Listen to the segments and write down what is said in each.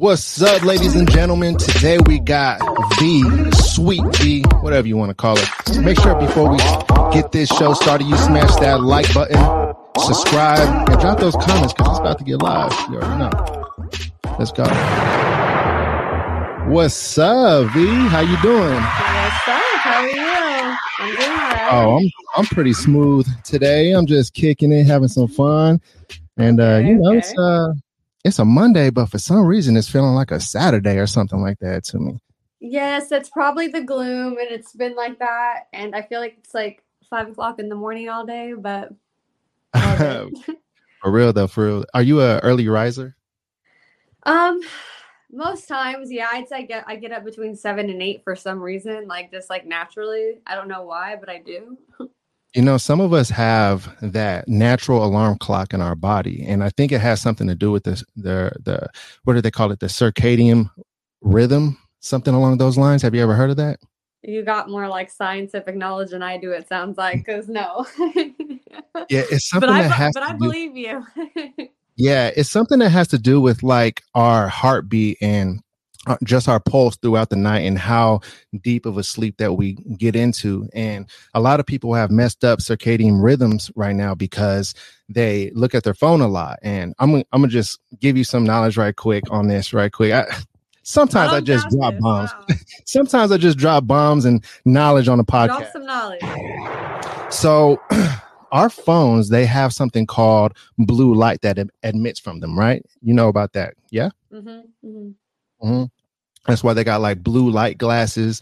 What's up, ladies and gentlemen? Today we got V, Sweet V, whatever you want to call it. Make sure before we get this show started, you smash that like button, subscribe, and drop those comments because it's about to get live. You already know. Let's go. What's up, V? How you doing? What's up? How are you? I'm doing right. Oh, I'm I'm pretty smooth today. I'm just kicking it, having some fun, and uh, Okay, you know, it's uh, it's a Monday, but for some reason, it's feeling like a Saturday or something like that to me. Yes, it's probably the gloom, and it's been like that. And I feel like it's like five o'clock in the morning all day, but for real though, for real. Are you a early riser? um, most times, yeah, I'd say I get I get up between seven and eight for some reason, like just like naturally. I don't know why, but I do. You know, some of us have that natural alarm clock in our body, and I think it has something to do with this the the what do they call it? The circadian rhythm, something along those lines. Have you ever heard of that? You got more like scientific knowledge than I do. It sounds like, because no. Yeah, it's something I that be- has but to I do- believe you. Yeah, it's something that has to do with like our heartbeat and just our pulse throughout the night and how deep of a sleep that we get into. And a lot of people have messed up circadian rhythms right now because they look at their phone a lot. And I'm gonna- I'm gonna just give you some knowledge right quick on this right quick. I, sometimes I, just drop bombs. Wow. Sometimes I just drop bombs and knowledge on the podcast. Drop some knowledge. So our phones, they have something called blue light that em- emits from them, right? You know about that. Yeah. hmm hmm hmm That's why they got like blue light glasses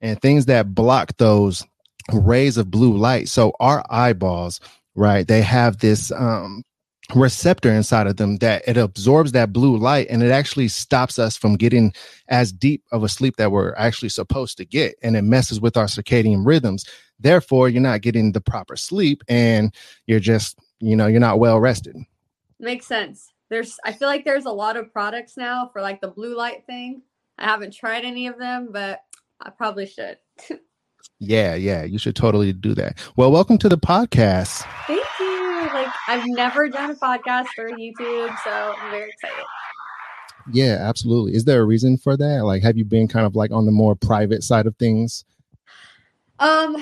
and things that block those rays of blue light. So our eyeballs, right, they have this um receptor inside of them that it absorbs that blue light and it actually stops us from getting as deep of a sleep that we're actually supposed to get and it messes with our circadian rhythms therefore you're not getting the proper sleep and you're just you know you're not well rested Makes sense. There's I feel like there's a lot of products now for like the blue light thing. I haven't tried any of them, but I probably should. yeah yeah you should totally do that well welcome to the podcast Thank you. Like I've never done a podcast or YouTube, so I'm very excited. Yeah, absolutely. Is there a reason for that? Like, have you been kind of like on the more private side of things? Um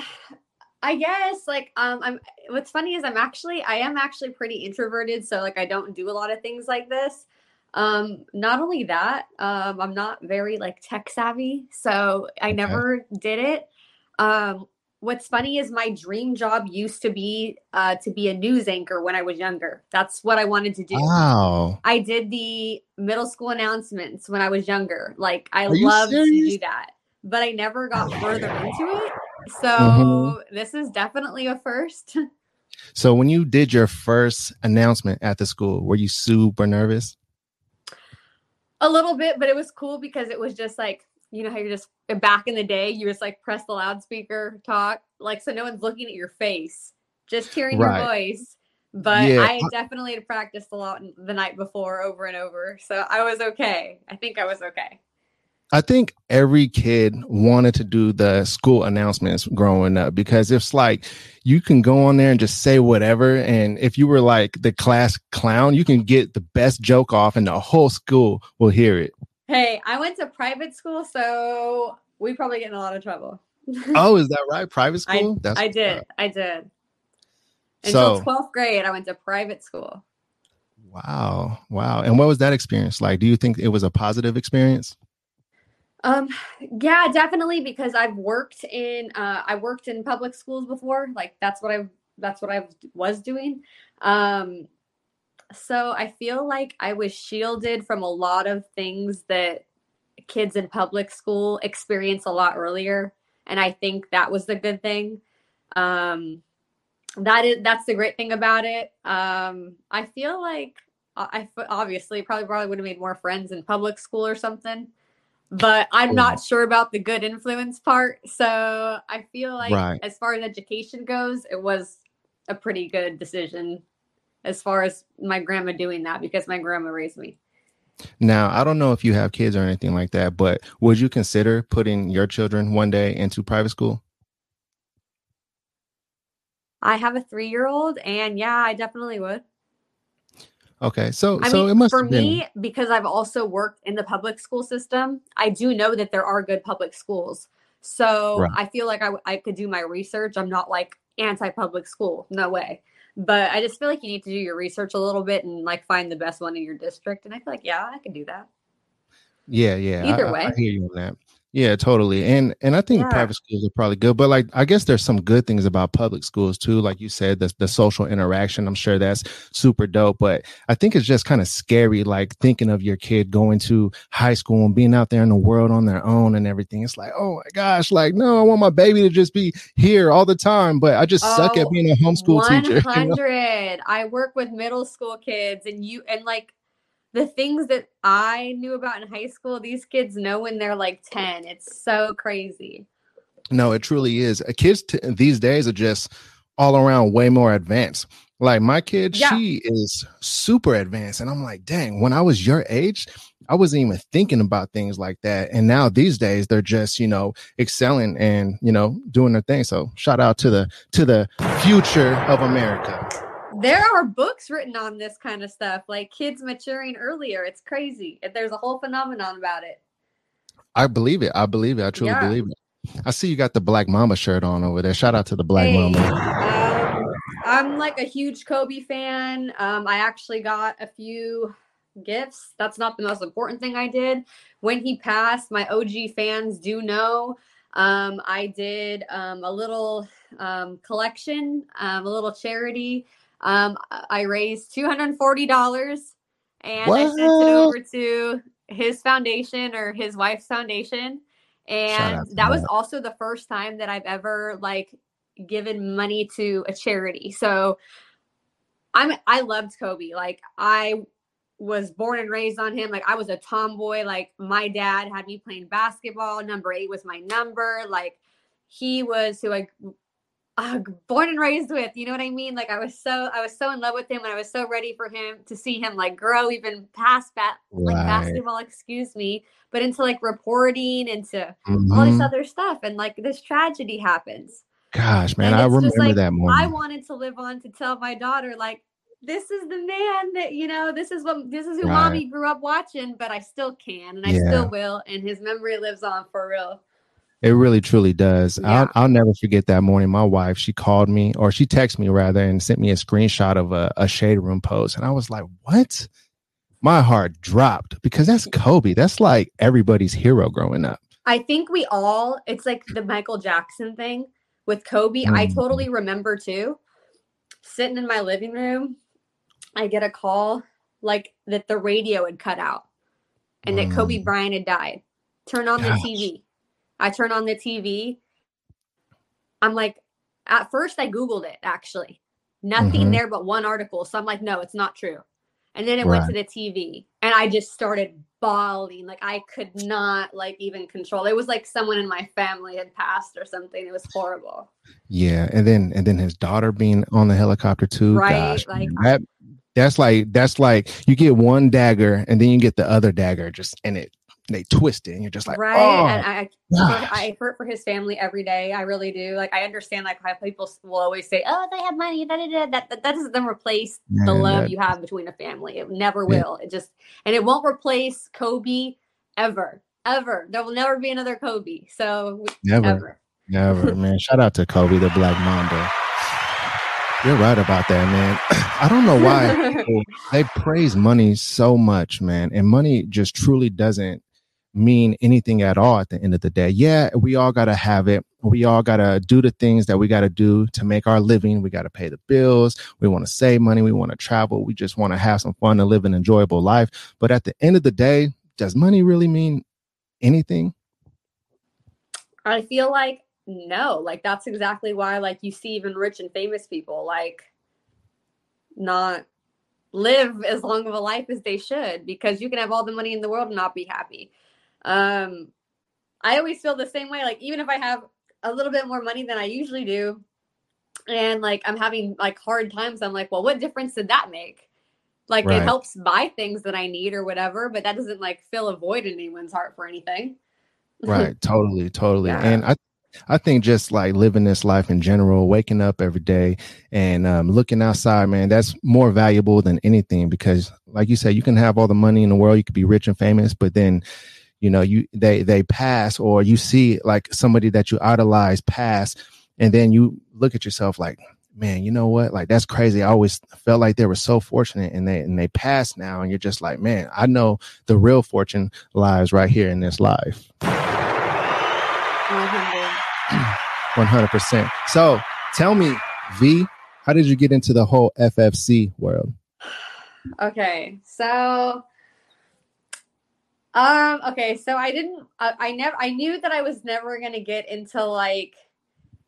I guess like um I'm what's funny is I'm actually I am actually pretty introverted, so like I don't do a lot of things like this. Um not only that, um I'm not very like tech savvy, so I Okay. never did it. Um what's funny is my dream job used to be uh to be a news anchor when I was younger. That's what I wanted to do. Wow. I did the middle school announcements when I was younger. Like I Are loved to do that, but I never got further into it. So Mhm. this is definitely a first. So, when you did your first announcement at the school, were you super nervous? a little bit, but it was cool because it was just like, you know how you're just back in the day, you just like press the loudspeaker, talk, like so no one's looking at your face, just hearing Right. your voice. But Yeah. I definitely had practiced a lot the night before over and over. So I was okay. I think I was okay. I think every kid wanted to do the school announcements growing up because it's like you can go on there and just say whatever. And if you were like the class clown, you can get the best joke off and the whole school will hear it. Hey, I went to private school, so we probably get in a lot of trouble. Oh, is that right? Private I, school? That's I did. up. I did. Until So- 12th grade, I went to private school. Wow. Wow. And what was that experience like? Do you think it was a positive experience? Um, yeah, definitely because I've worked in uh I worked in public schools before. Like that's what I that's what I was doing. Um so I feel like I was shielded from a lot of things that kids in public school experience a lot earlier and I think that was the good thing. Um that is that's the great thing about it. Um I feel like I I- obviously probably probably would have made more friends in public school or something but I'm not sure about the good influence part. So I feel like, Right. as far as education goes, it was a pretty good decision as far as my grandma doing that because my grandma raised me. Now, I don't know if you have kids or anything like that, but would you consider putting your children one day into private school? I have a three year old, and yeah, I definitely would. Okay, so I so mean, it must for me, because I've also worked in the public school system, I do know that there are good public schools. So right. I feel like I, I could do my research. I'm not like anti public school, no way. But I just feel like you need to do your research a little bit and like find the best one in your district. And I feel like, yeah, I can do that. Yeah, yeah. Either I, way. I hear you on that. Yeah, totally. And and I think Yeah. private schools are probably good, but like I guess there's some good things about public schools too. Like you said, the the social interaction. I'm sure that's super dope. But I think it's just kind of scary, like thinking of your kid going to high school and being out there in the world on their own and everything. It's like, oh my gosh, like no, I want my baby to just be here all the time. But I just suck at Oh, being a homeschool teacher. you know? 100. I work with middle school kids and you and like the things that I knew about in high school, these kids know when they're like 10. It's so crazy. No, it truly is. Uh, Kids t- these days are just all around way more advanced. Like my kid, Yeah. she is super advanced. And I'm like, dang, when I was your age, I wasn't even thinking about things like that. And now these days they're just, you know, excelling and, you know, doing their thing. So shout out to the to the future of America. There are books written on this kind of stuff, like kids maturing earlier. It's crazy. There's a whole phenomenon about it. I believe it. I believe it. I truly Yeah. believe it. I see you got the Black Mamba shirt on over there. Shout out to the Black Hey, Mamba. um, I'm like a huge Kobe fan. Um, I actually got a few gifts. That's not the most important thing I did. When he passed, my OG fans do know. Um, I did um, a little um, collection, um, a little charity. Um, I raised two hundred and forty dollars, and I sent it over to his foundation or his wife's foundation. And that was that. also the first time that I've ever like given money to a charity. So I'm I loved Kobe. Like I was born and raised on him. Like I was a tomboy. Like my dad had me playing basketball. Number eight was my number. Like he was who I uh, born and raised with. You know what I mean? Like I was so I was so in love with him, and I was so ready for him to see him like grow even past bat like Right. basketball. Excuse me, but into like reporting into all Mhm. this other stuff, and like this tragedy happens. Gosh, man, I it's just remember like, that morning. I wanted to live on to tell my daughter like this is the man that you know this is what this is who Right. mommy grew up watching but i still can and i Yeah. still will and his memory lives on for real It really truly does. Yeah. I'll, I'll never forget that morning. My wife, she called me or she texted me rather and sent me a screenshot of a, a shade room post. And I was like, what? My heart dropped because that's Kobe. That's like everybody's hero growing up. i think we all it's like the michael jackson thing with kobe i Mhm. totally remember too sitting in my living room i get a call like that the radio had cut out and that kobe Mm. bryant had died turn on the tv i turn on the tv i'm like at first i googled it actually. Nothing Mhm. there but one article. So i'm like no it's not true. And then it went to the tv and i just started bawling. Like i could not like even control it. Was like someone in my family had passed or something. It was horrible. Yeah. And then, and then his daughter being on the helicopter too. Right, Gosh, like- man, that, that's like, that's like you get one dagger and then you get the other dagger just, in it, they twist it and you're just like, right oh, and I, I gosh. I hurt for his family every day. I really do. Like I understand like how people will always say, "Oh, they have money." Da, da, da. That, that that doesn't then replace the Man, love that- you have between a family. It never Yeah. will. It just and it won't replace Kobe ever, ever. There will never be another Kobe. So never. ever. Never, man. Shout out to Kobe, the Black Mamba. You're right about that, man. I don't know why they praise money so much, man. And money just truly doesn't mean anything at all at the end of the day. Yeah, we all got to have it. We all got to do the things that we got to do to make our living. We got to pay the bills. We want to save money. We want to travel. We just want to have some fun and live an enjoyable life. But at the end of the day, does money really mean anything? I feel like no, like that's exactly why like you see even rich and famous people like not live as long of a life as they should because you can have all the money in the world and not be happy. Um I always feel the same way like even if I have a little bit more money than I usually do and like I'm having like hard times I'm like, well what difference did that make? Like Right. it helps buy things that I need or whatever, but that doesn't like fill a void in anyone's heart for anything. right totally totally Yeah. and i I think just like living this life in general, waking up every day and um, looking outside, man, that's more valuable than anything because, like you said, you can have all the money in the world, you could be rich and famous, but then, you know, you they they pass, or you see like somebody that you idolize pass, and then you look at yourself like, man, you know what? Like that's crazy. I always felt like they were so fortunate and they and they pass now, and you're just like, man, I know the real fortune lies right here in this life. Mm-hmm. 100%. So tell me, V, how did you get into the whole FFC world? Okay, so um okay, so I didn't uh, I never I knew that I was never going to get into like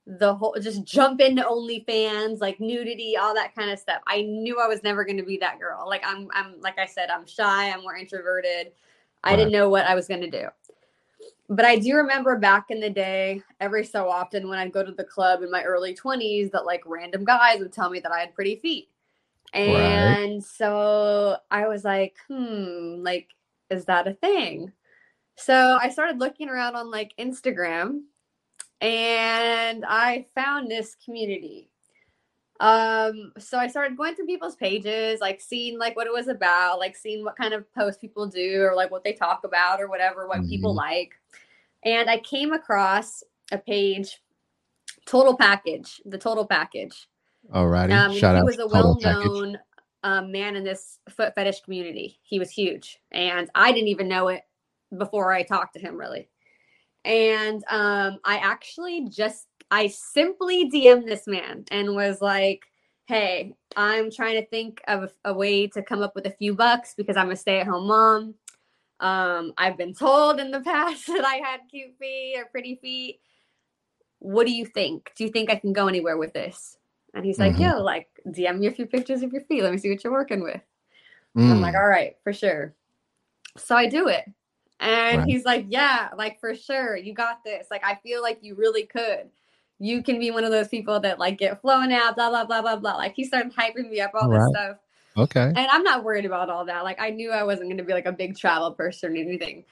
the whole just jump into OnlyFans, like nudity, all that kind of stuff. I knew I was never going to be that girl. Like I'm I'm like I said, I'm shy, I'm more introverted. I right. didn't know what I was going to do but I do remember back in the day, every so often when I'd go to the club in my early 20s, that like random guys would tell me that I had pretty feet. And right. so I was like, hmm, like, is that a thing? So I started looking around on like Instagram and I found this community. Um, so I started going through people's pages, like seeing like what it was about, like seeing what kind of posts people do or like what they talk about or whatever, what mm-hmm. people like. And I came across a page, Total Package, the Total Package. Alrighty. Um, Shout he out was a well-known um, man in this foot fetish community. He was huge, and I didn't even know it before I talked to him, really. And um, I actually just I simply DM'd this man and was like, hey, I'm trying to think of a way to come up with a few bucks because I'm a stay at home mom. Um, I've been told in the past that I had cute feet or pretty feet. What do you think? Do you think I can go anywhere with this? And he's like, mm-hmm. yo, like, DM me a few pictures of your feet. Let me see what you're working with. Mm. I'm like, mm. all right, for sure. So I do it. And right. he's like, yeah, like for sure, you got this. Like, I feel like you really could you can be one of those people that like get flown out, blah, blah, blah, blah, blah. Like he started hyping me up, all, all this right. stuff. Okay. And I'm not worried about all that. Like I knew I wasn't going to be like a big travel person or anything,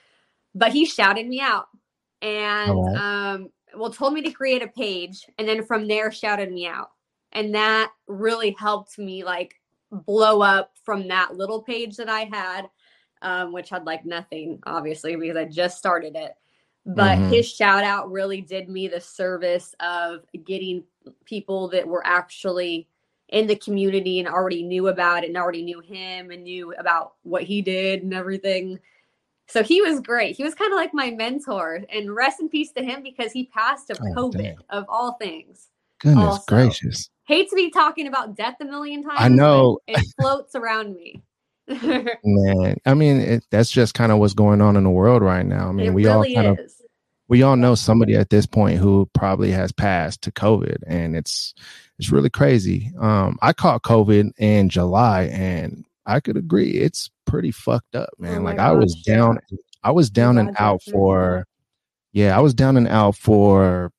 but he shouted me out and, right. um, well, told me to create a page and then from there shouted me out. And that really helped me like blow up from that little page that I had, um, which had like nothing, obviously, because I just started it but mm-hmm. his shout out really did me the service of getting people that were actually in the community and already knew about it and already knew him and knew about what he did and everything. So he was great. He was kind of like my mentor. And rest in peace to him because he passed of oh, COVID damn. of all things. Goodness also. gracious. Hate to be talking about death a million times. I know. It floats around me. Man, I mean, it, that's just kind of what's going on in the world right now. I mean, it we really all kind is. of we all know somebody at this point who probably has passed to COVID, and it's it's really crazy. Um, I caught COVID in July, and I could agree it's pretty fucked up, man. Oh like gosh, I was down. I was down and out for, yeah, I was down and out for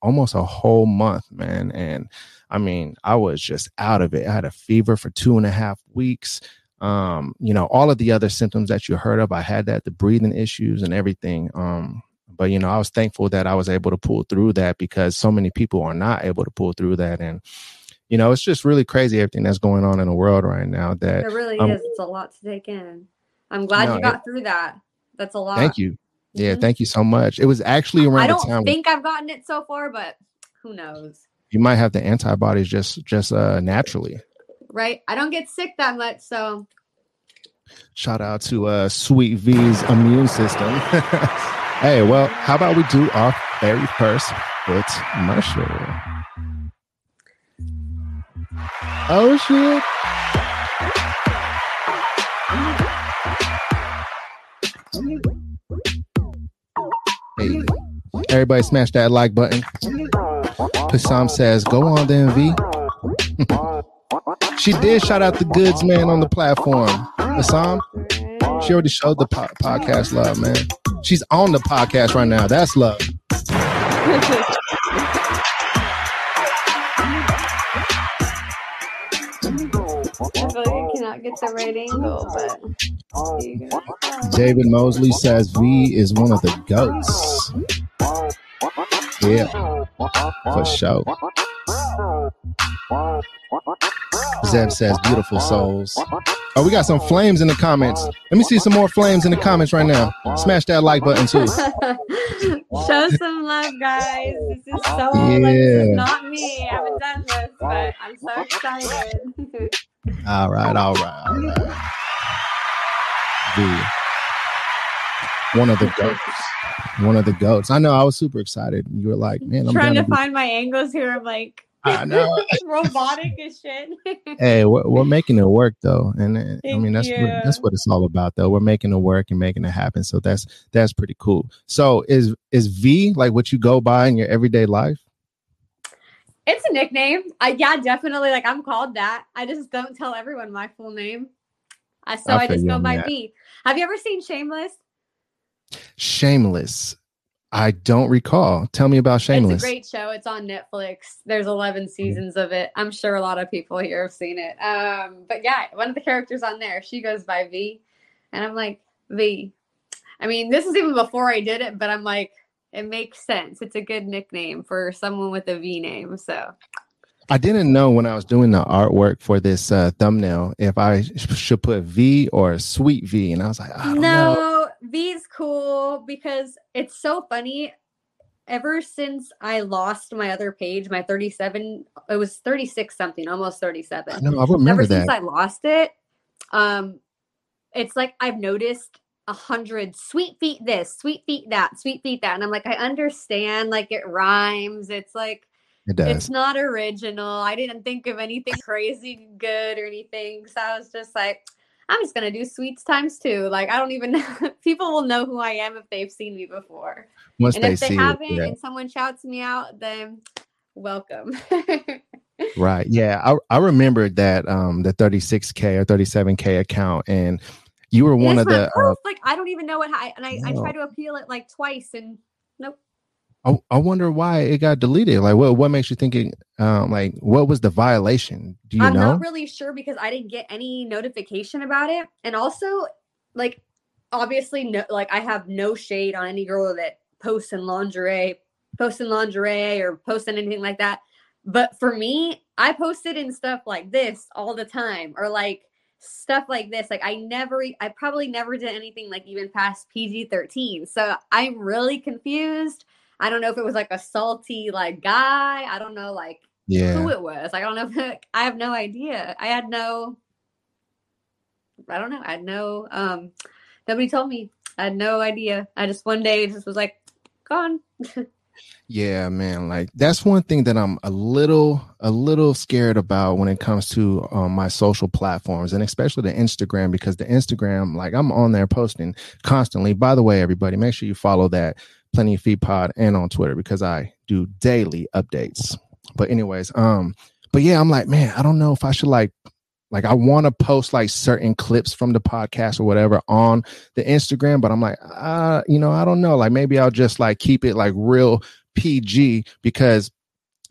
almost a whole month, man. And I mean, I was just out of it. I had a fever for two and a half weeks. Um, you know, all of the other symptoms that you heard of, I had that, the breathing issues and everything. Um, but you know i was thankful that i was able to pull through that because so many people are not able to pull through that and you know it's just really crazy everything that's going on in the world right now that it really um, is it's a lot to take in i'm glad no, you got it, through that that's a lot thank you yeah mm-hmm. thank you so much it was actually around i don't think i've gotten it so far but who knows you might have the antibodies just just uh naturally right i don't get sick that much so shout out to uh sweet v's immune system Hey, well, how about we do our very first foot mushroom? Oh shit. Hey, everybody smash that like button. Passam says, go on then, V. she did shout out the goods man on the platform. Passam, she already showed the po- podcast love, man. She's on the podcast right now. That's love. I cannot get the right angle, but David Mosley says V is one of the goats. Yeah, for sure. Zeb says, beautiful souls. Oh, we got some flames in the comments. Let me see some more flames in the comments right now. Smash that like button too. Show some love, guys. This is so yeah. like, this is not me. I haven't done this, but I'm so excited. all right, all right, all right. The one of the goats. One of the goats. I know I was super excited. You were like, man, I'm trying to, find my angles here. I'm like, I know. robotic as shit. hey, we're, we're, making it work though, and uh, I mean that's what, that's what it's all about though. We're making it work and making it happen. So that's that's pretty cool. So is is V like what you go by in your everyday life? It's a nickname. I yeah, definitely. Like I'm called that. I just don't tell everyone my full name. I so I, I just go by that. V. Have you ever seen Shameless? Shameless. I don't recall. Tell me about Shameless. It's a great show. It's on Netflix. There's 11 seasons of it. I'm sure a lot of people here have seen it. Um, but yeah, one of the characters on there, she goes by V, and I'm like V. I mean, this is even before I did it, but I'm like, it makes sense. It's a good nickname for someone with a V name. So I didn't know when I was doing the artwork for this uh, thumbnail if I should put V or a Sweet V, and I was like, I don't no, know. V is cool because it's so funny. Ever since I lost my other page, my 37, it was 36 something, almost 37. No, I remember Ever that. since I lost it, um, it's like I've noticed a hundred sweet feet this, sweet feet that, sweet feet that. And I'm like, I understand, like it rhymes. It's like it does. It's not original. I didn't think of anything crazy good or anything. So I was just like, I'm just gonna do sweets times two. Like I don't even know. people will know who I am if they've seen me before. Once and they if they haven't, it, yeah. and someone shouts me out, then welcome. right. Yeah. I I remember that um the 36k or 37k account and you were one of the uh, like I don't even know what I and I, no. I tried to appeal it like twice and. I, I wonder why it got deleted. Like, what what makes you think it? Um, like, what was the violation? Do you I'm know? I'm not really sure because I didn't get any notification about it, and also, like, obviously, no, like I have no shade on any girl that posts in lingerie, posts in lingerie, or posts in anything like that. But for me, I posted in stuff like this all the time, or like stuff like this. Like I never, I probably never did anything like even past PG 13. So I'm really confused I don't know if it was like a salty like guy. I don't know like yeah. who it was. I don't know. If, I have no idea. I had no. I don't know. I had no. Um, nobody told me. I had no idea. I just one day just was like, gone. yeah, man. Like that's one thing that I'm a little, a little scared about when it comes to um, my social platforms and especially the Instagram because the Instagram, like I'm on there posting constantly. By the way, everybody, make sure you follow that Plenty of Feet Pod and on Twitter because I do daily updates. But anyways, um, but yeah, I'm like, man, I don't know if I should like like I want to post like certain clips from the podcast or whatever on the Instagram, but I'm like, uh, you know, I don't know. Like maybe I'll just like keep it like real PG because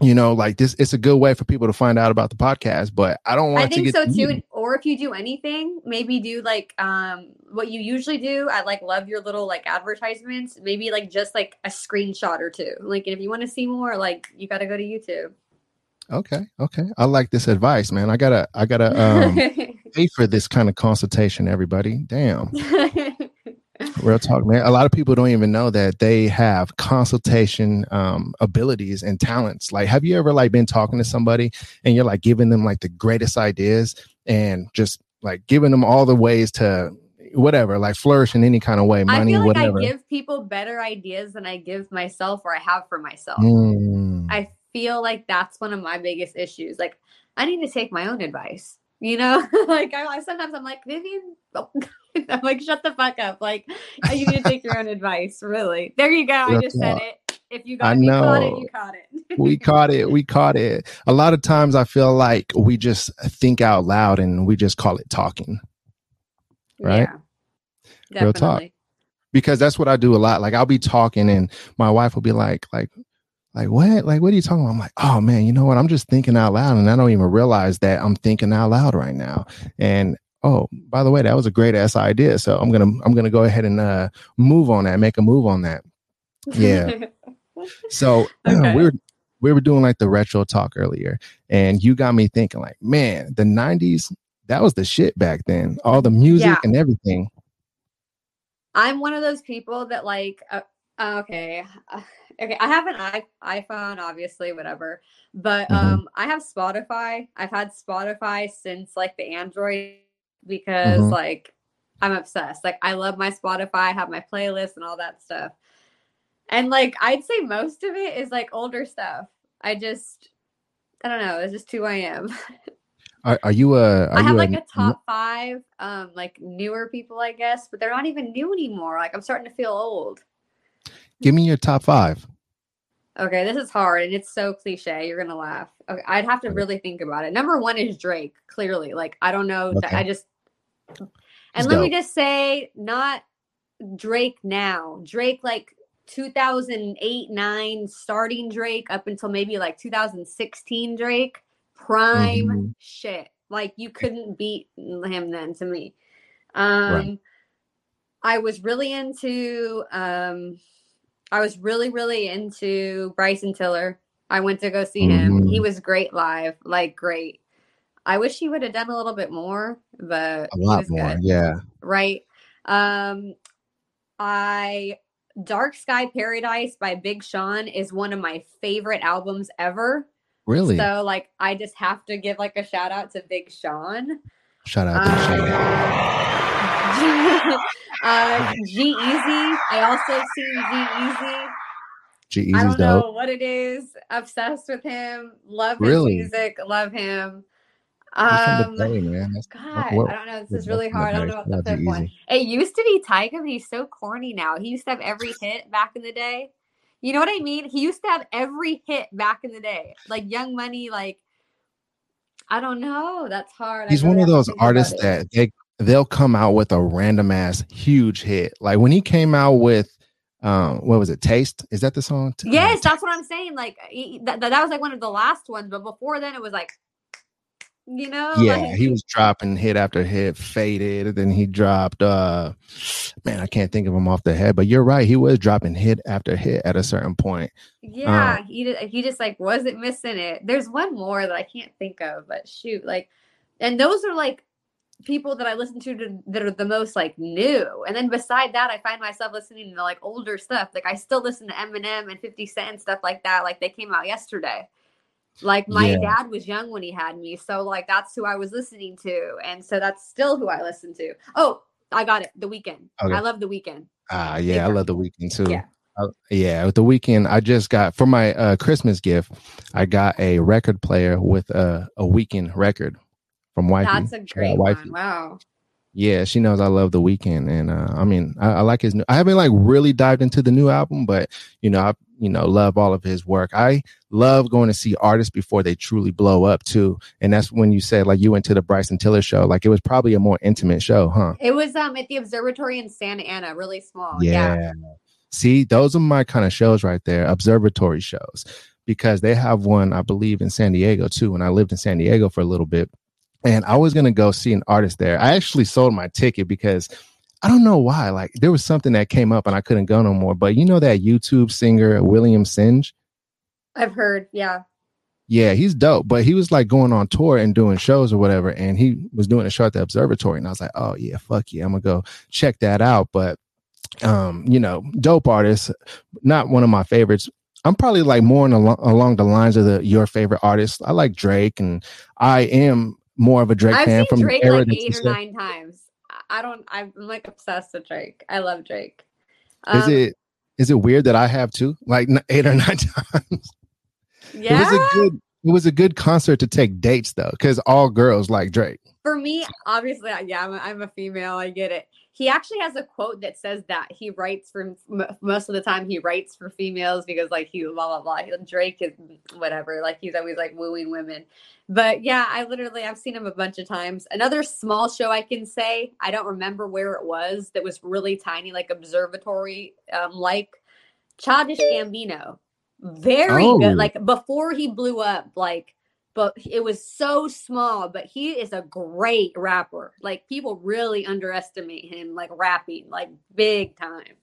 you know, like this, it's a good way for people to find out about the podcast. But I don't want. To I think so too. Or if you do anything, maybe do like um what you usually do. I like love your little like advertisements. Maybe like just like a screenshot or two. Like if you want to see more, like you got to go to YouTube. Okay, okay. I like this advice, man. I gotta, I gotta um, pay for this kind of consultation. Everybody, damn. Real talk, man. A lot of people don't even know that they have consultation um, abilities and talents. Like, have you ever like been talking to somebody and you're like giving them like the greatest ideas and just like giving them all the ways to whatever, like flourish in any kind of way, money, I feel like whatever. I give people better ideas than I give myself or I have for myself. Mm. I feel like that's one of my biggest issues. Like, I need to take my own advice. You know, like I, sometimes I'm like Vivian. Oh. I'm like, shut the fuck up. Like, you need to take your own advice. Really. There you go. I just said it. If you got I know. caught it, you caught it. we caught it. We caught it. A lot of times I feel like we just think out loud and we just call it talking. Right? Yeah, Real talk. Because that's what I do a lot. Like I'll be talking and my wife will be like, like, like what? Like what are you talking about? I'm like, oh man, you know what? I'm just thinking out loud and I don't even realize that I'm thinking out loud right now. And oh, by the way, that was a great ass idea. So I'm gonna I'm gonna go ahead and uh, move on that, make a move on that. Yeah. So Okay. we were we were doing like the retro talk earlier, and you got me thinking like, man, the '90s that was the shit back then. All the music Yeah. and everything. I'm one of those people that like uh, okay uh, okay I have an I- iPhone obviously whatever but Mhm. um I have Spotify I've had Spotify since like the Android because Mhm. like I'm obsessed like I love my Spotify I have my playlist and all that stuff and like I'd say most of it is like older stuff I just I don't know it's just who I am Are, are you a? Are I have like a top five, um, like newer people, I guess, but they're not even new anymore. Like I'm starting to feel old. Give me your top five. Okay, this is hard and it's so cliche. You're gonna laugh. Okay, I'd have to really think about it. Number one is Drake. Clearly, like I don't know. that Okay. I just and let me just say, not Drake now. Drake like 2008, nine, starting Drake up until maybe like 2016 Drake. Prime Mhm. shit. Like you couldn't beat him then to me. Um Right. I was really into um I was really, really into Bryson Tiller. I went to go see him. He Mhm. was great live, like great. I wish he would have done a little bit more, but A lot more. good Yeah. right? Um, I Dark Sky Paradise by Big Sean is one of my favorite albums ever. Really. So like I just have to give like a shout out to Big Sean. Shout out to Sean. Um, uh, G Eazy. I also seen G Eazy. G I Eazy's don't know dope. what it is. Obsessed with him. Love his Really? music. Love him. Um, man. That's, God, what- I don't know. This is really hard. I don't know what Shout out the fifth one. It used to be Tyga, but he's so corny now. He used to have every hit back in the day. You know what I mean? He used to have every hit back in the day. Like Young Money, like I don't know. That's hard. He's really one of those artists that they they'll come out with a random ass huge hit. Like when he came out with um what was it? Taste? Is that the song? T- uh, Yes, that's what I'm saying. Like he, that, that was like one of the last ones, but before then it was like, you know, yeah, like, he was dropping hit after hit, faded, and then he dropped uh man, I can't think of him off the head, but you're right, he was dropping hit after hit at a certain point. Yeah, he did, he just like wasn't missing it. There's one more that I can't think of, but shoot, like, and those are like people that I listen to, to that are the most like new. And then beside that, I find myself listening to like older stuff. Like I still listen to Eminem and 50 Cent and stuff like that. Like they came out yesterday. Like my Yeah. dad was young when he had me, so like that's who I was listening to, and so that's still who I listen to. Oh, I got it. The Weeknd. Okay. I love the Weeknd. Ah, yeah, I love the Weeknd too. Yeah. Uh, yeah, with the Weeknd, I just got for my uh, Christmas gift. I got a record player with a a Weeknd record from Wifey. That's a great one. Wow. Yeah, she knows I love the Weeknd, and uh, I mean, I, I like his. New, I haven't like really dived into the new album, but you know, I you know love all of his work. I love going to see artists before they truly blow up too, and that's when you said like you went to the Bryson Tiller show. Like it was probably a more intimate show, huh? It was um at the observatory in Santa Ana, really small. Yeah. Yeah. See, those are my kind of shows right there, observatory shows, because they have one, I believe, in San Diego too. And I lived in San Diego for a little bit. And I was going to go see an artist there. I actually sold my ticket because I don't know why. Like there was something that came up and I couldn't go no more. But you know that YouTube singer, William Singe? I've heard. Yeah. Yeah, he's dope. But he was like going on tour and doing shows or whatever. And he was doing a show at the observatory. And I was like, oh, yeah, fuck yeah. I'm going to go check that out. But, um, you know, dope artist, not one of my favorites. I'm probably like more in al- along the lines of the your favorite artists. I like Drake, and I am more of a Drake I've fan from Drake like eight or nine times. I- don't. I'm like obsessed with Drake. I love Drake. Is Um, it is it weird that I have too, like eight or nine times? Yeah. It was a good it was a good concert to take dates though, because all girls like Drake. For me, obviously, yeah, I'm a, I'm a female. I get it. He actually has a quote that says that he writes for m- most of the time. He writes for females because, like, he blah blah blah. Drake is whatever. Like, he's always like wooing women. But yeah, I literally I've seen him a bunch of times. Another small show I can say I don't remember where it was that was really tiny, like observatory, um, like Childish Gambino. Very Oh. good. Like before he blew up, like but it was so small but he is a great rapper. Like people really underestimate him like rapping like big time.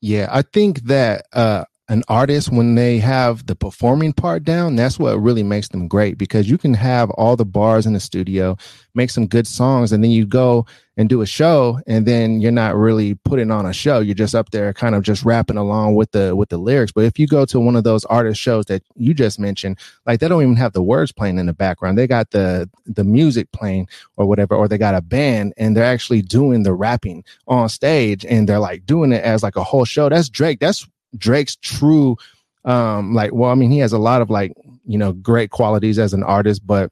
Yeah, I think that uh an artist when they have the performing part down that's what really makes them great because you can have all the bars in the studio make some good songs and then you go and do a show and then you're not really putting on a show. You're just up there kind of just rapping along with the with the lyrics. But if you go to one of those artist shows that you just mentioned like they don't even have the words playing in the background. They got the the music playing or whatever or they got a band and they're actually doing the rapping on stage and they're like doing it as like a whole show. That's drake. That's Drake's true um like well I mean he has a lot of like you know great qualities as an artist but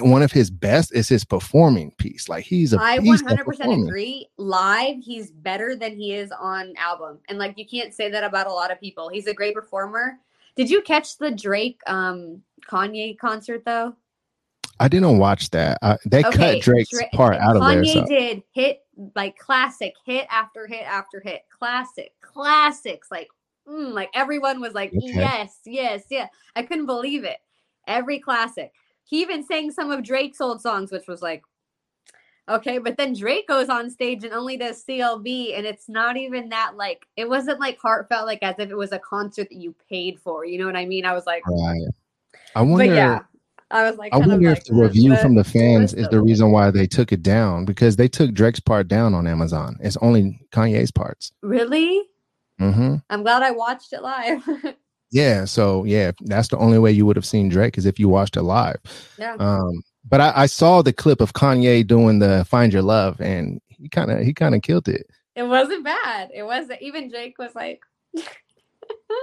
one of his best is his performing piece. Like he's a I 100% agree. Live he's better than he is on album. And like you can't say that about a lot of people. He's a great performer. Did you catch the Drake um Kanye concert though? I didn't watch that. They okay, cut Drake's Dra- part out Kanye of there. Kanye so. did hit like classic hit after hit after hit, classic classics like mm, like everyone was like, okay. yes, yes, yeah. I couldn't believe it. Every classic. He even sang some of Drake's old songs, which was like, okay. But then Drake goes on stage and only does CLB, and it's not even that like it wasn't like heartfelt, like as if it was a concert that you paid for. You know what I mean? I was like, right. I wonder. But yeah. I was like, I wonder if the review from the fans is the reason why they took it down because they took Drake's part down on Amazon. It's only Kanye's parts. Really? Mm-hmm. I'm glad I watched it live. yeah, so yeah, that's the only way you would have seen Drake is if you watched it live. Yeah. Um, but I, I saw the clip of Kanye doing the "Find Your Love," and he kind of he kind of killed it. It wasn't bad. It wasn't. Even Jake was like.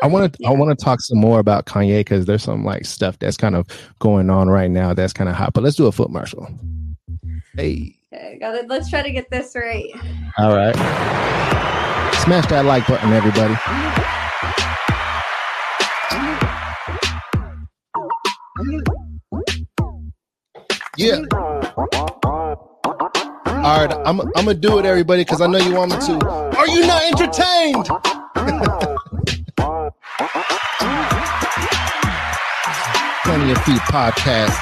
I want to yeah. I want to talk some more about Kanye because there's some like stuff that's kind of going on right now that's kind of hot. But let's do a foot marshal. Hey. Okay, got it. Let's try to get this right. All right. Smash that like button, everybody. Yeah. All right, I'm I'm gonna do it, everybody, because I know you want me to. Are you not entertained? Plenty of Feet podcast.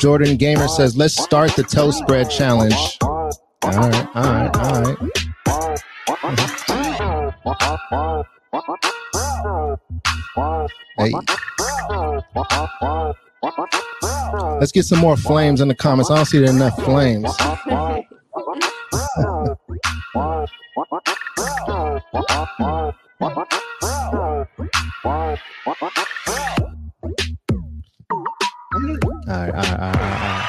Jordan Gamer says, let's start the toe spread challenge. All right, all right, all right. Hey. Let's get some more flames in the comments. I don't see enough flames. All right, all right, all right, all right.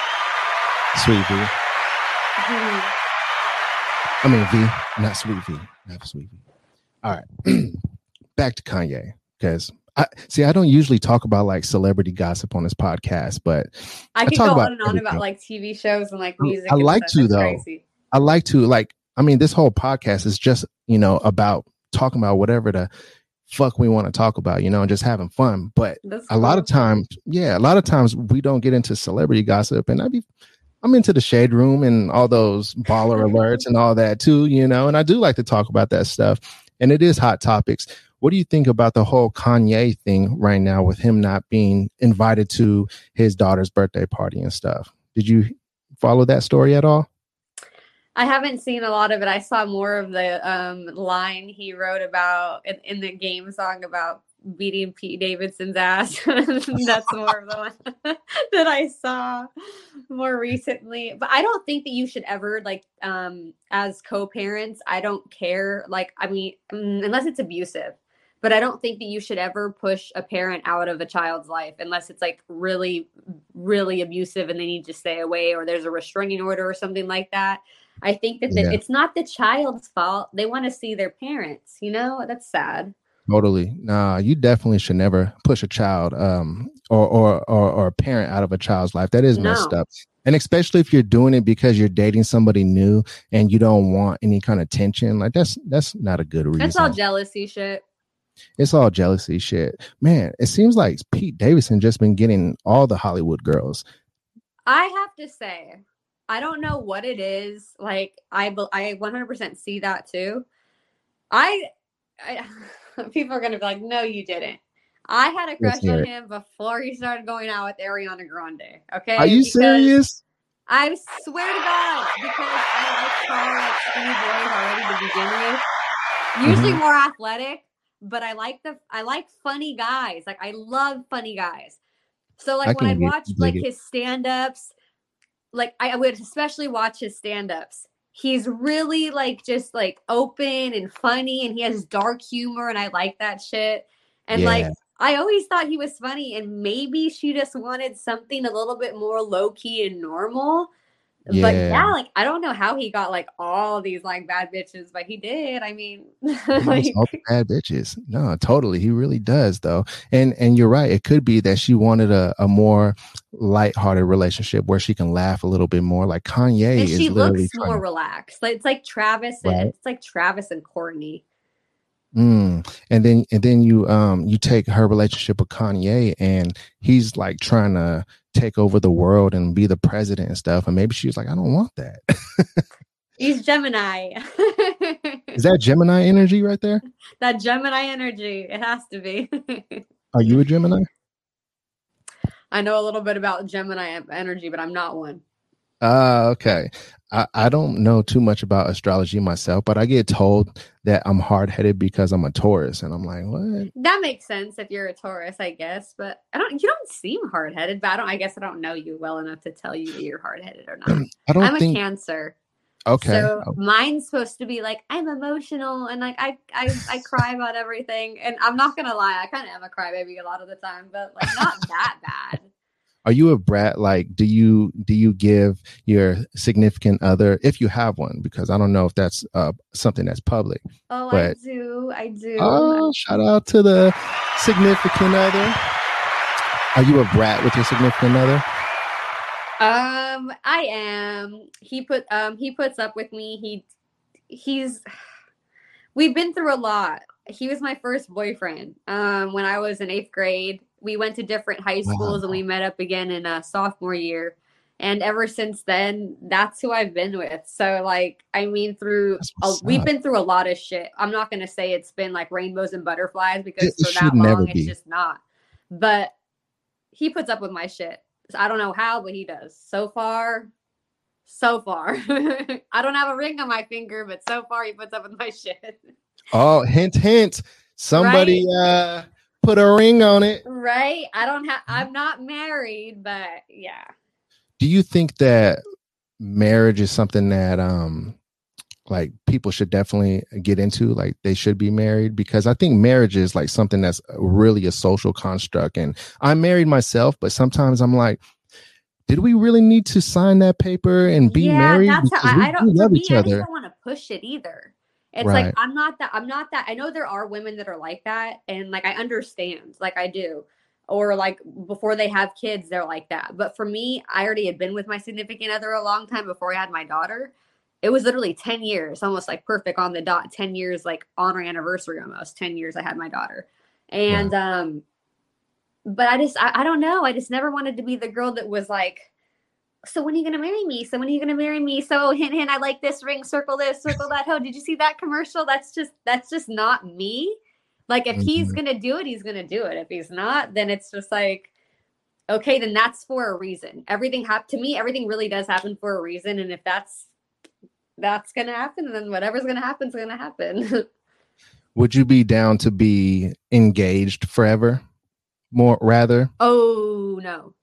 Sweet V. I mean V, not Sweet V, not Sweet V. All right, back to Kanye because I see. I don't usually talk about like celebrity gossip on this podcast, but I can go on and on about like TV shows and like mm, music. I like to though. Crazy. I like to like. I mean, this whole podcast is just you know about talking about whatever the fuck we want to talk about, you know, and just having fun. But That's a cool. lot of times, yeah, a lot of times we don't get into celebrity gossip. And I be I'm into the shade room and all those baller alerts and all that too, you know, and I do like to talk about that stuff. And it is hot topics. What do you think about the whole Kanye thing right now with him not being invited to his daughter's birthday party and stuff? Did you follow that story at all? I haven't seen a lot of it. I saw more of the um, line he wrote about in, in, the game song about beating Pete Davidson's ass. That's more of the one that I saw more recently. But I don't think that you should ever like um as co-parents, I don't care like I mean mm, unless it's abusive. But I don't think that you should ever push a parent out of a child's life unless it's like really really abusive and they need to stay away or there's a restraining order or something like that. I think that the, yeah. it's not the child's fault. They want to see their parents. You know, that's sad. Totally. Nah, you definitely should never push a child um, or, or, or or a parent out of a child's life. That is no. messed up. And especially if you're doing it because you're dating somebody new and you don't want any kind of tension, like that's that's not a good reason. That's all jealousy shit. It's all jealousy shit. Man, it seems like Pete Davidson just been getting all the Hollywood girls. I have to say, I don't know what it is. Like I I 100% see that too. I, I people are going to be like, "No, you didn't." I had a crush on him before he started going out with Ariana Grande. Okay? Are you because serious? I swear to God, because I like tall, like skinny boys already to begin with. Usually Mhm. more athletic, but I like the I like funny guys. Like I love funny guys. So I like when I'd watch like it. his stand-ups, like I would especially watch his stand-ups. He's really like just like open and funny and he has dark humor and I like that shit. And like I always thought he was funny and maybe she just wanted something a little bit more low key and normal. But Yeah. yeah, like I don't know how he got like all these like bad bitches, but he did. I mean, like all bad bitches. No, totally. He really does though. And and you're right. It could be that she wanted a, a more lighthearted relationship where she can laugh a little bit more. Like Kanye and is she looks more to- relaxed. Like it's like Travis and Right. it's like Travis and Courtney. Mm. And then and then you um you take her relationship with Kanye and he's like trying to take over the world and be the president and stuff. And maybe she was like, I don't want that. He's Gemini. Is that Gemini energy right there? that Gemini energy. It has to be. Are you a Gemini? I know a little bit about Gemini energy, but I'm not one. Ah, okay. I, I don't know too much about astrology myself, but I get told that I'm hard headed because I'm a Taurus, and I'm like, what? That makes sense if you're a Taurus, I guess. But I don't. You don't seem hard headed. But I don't. I guess I don't know you well enough to tell you that you're hard headed or not. I don't I'm a. Cancer. okay. So Oh, mine's supposed to be like I'm emotional and like I I, I cry about everything. And I'm not gonna lie, I kind of am a crybaby a lot of the time, but like not that bad. Are you a brat? Like, do you do you give your significant other, if you have one, because I don't know if that's uh something that's public. Oh, I do, I do. Oh, shout out to the significant other. Are you a brat with your significant other? Um, I am. He put um he puts up with me. He he's we've been through a lot. He was my first boyfriend. Um, when I was in eighth grade, we went to different high schools and we met up again in uh, sophomore year. And ever since then, that's who I've been with. So, like, I mean, through a, we've been through a lot of shit. I'm not gonna say it's been like rainbows and butterflies because It- for that long, it's just not. But he puts up with my shit. I don't know how, but he does. So far, so far. I don't have a ring on my finger, but so far he puts up with my shit. Oh, hint, hint. Somebody uh put a ring on it. Right? I don't have I'm not married, but yeah. Do you think that marriage is something that um like people should definitely get into like they should be married because i think marriage is like something that's really a social construct and i'm married myself but sometimes i'm like did we really need to sign that paper and be married That's how I, we don't do love me, each I don't want to push it either. It's Right. like I'm not that I'm not that I know there are women that are like that and like I understand, like I do. Or like before they have kids, they're like that. But for me, I already had been with my significant other a long time before I had my daughter. It was literally 10 years, almost like perfect on the dot, 10 years, like on our anniversary almost. 10 years I had my daughter. And um but I just I, I don't know. I just never wanted to be the girl that was like so when are you gonna marry me? So when are you gonna marry me? So hint hint, I like this ring, circle this, circle that. Oh, did you see that commercial? That's just that's just not me. Like if he's Mhm. gonna do it, he's gonna do it. If he's not, then it's just like, okay, then that's for a reason. Everything hap to me, everything really does happen for a reason. And if that's that's gonna happen, then whatever's gonna happen is gonna happen. would you be down to be engaged forever more rather oh no.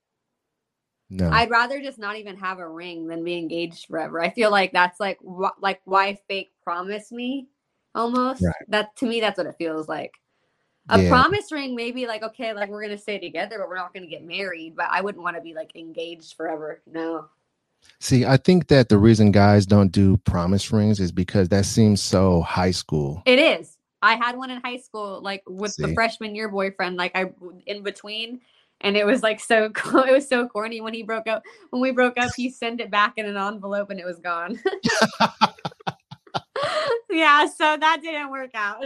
No I'd rather just not even have a ring than be engaged forever. I feel like that's like wh- like why fake promise me almost. Right. That to me that's what it feels like. A Yeah. promise ring maybe like okay like we're going to stay together but we're not going to get married, but I wouldn't want to be like engaged forever. No. see i think that the reason guys don't do promise rings is because that seems so high school It is. I had one in high school like with the freshman year boyfriend like I in between and it was like so co- it was so corny when he broke up when we broke up he sent it back in an envelope and it was gone. yeah, so that didn't work out.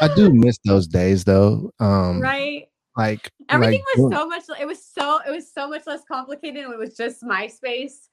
i do miss those days though um right? like Everything like, was so much it was so it was so much less complicated it was just MySpace.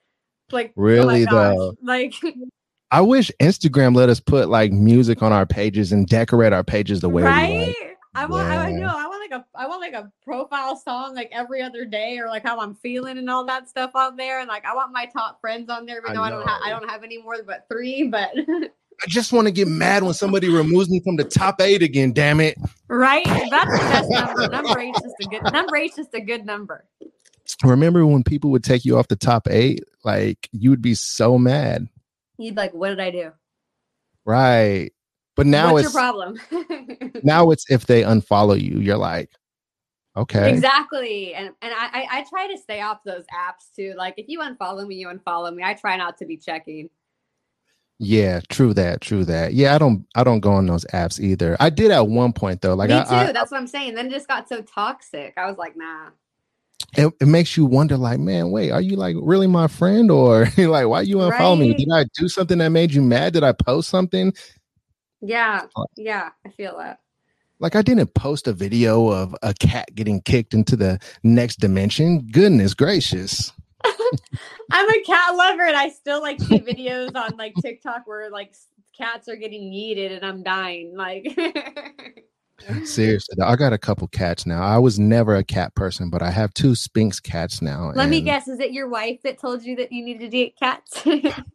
Like oh Really, gosh, though? Like I wish Instagram let us put like music on our pages and decorate our pages the way we right? like. I want I know I want a I want like a profile song like every other day or like how I'm feeling and all that stuff on there and like I want my top friends on there even I though I don't have I don't have any more but three but I just want to get mad when somebody removes me from the top eight again. Damn it! Right? That's the best number. Number eight's just a good number. Eight's just a good number. Remember when people would take you off the top eight? Like you would be so mad. You'd like, what did I do? Right. But now What's it's your problem. now it's if they unfollow you, you're like, okay. Exactly. And and I, I I try to stay off those apps too. Like if you unfollow me, you unfollow me. I try not to be checking. Yeah, true that, true that. Yeah, I don't I don't go on those apps either. I did at one point though. Like Me I, too. I, That's what I'm saying. Then it just got so toxic. I was like, nah. it, it makes you wonder, like, man, wait, are you like really my friend? Or like why you unfollow me? Did I do something that made you mad? Did I post something? Yeah. Yeah. I feel that. Like I didn't post a video of a cat getting kicked into the next dimension. Goodness gracious. I'm a cat lover and I still like see videos on like TikTok where like cats are getting yeeted and I'm dying. Like Seriously, I got a couple cats now. I was never a cat person, but I have two Sphynx cats now. let me guess, is it your wife that told you that you needed to get cats?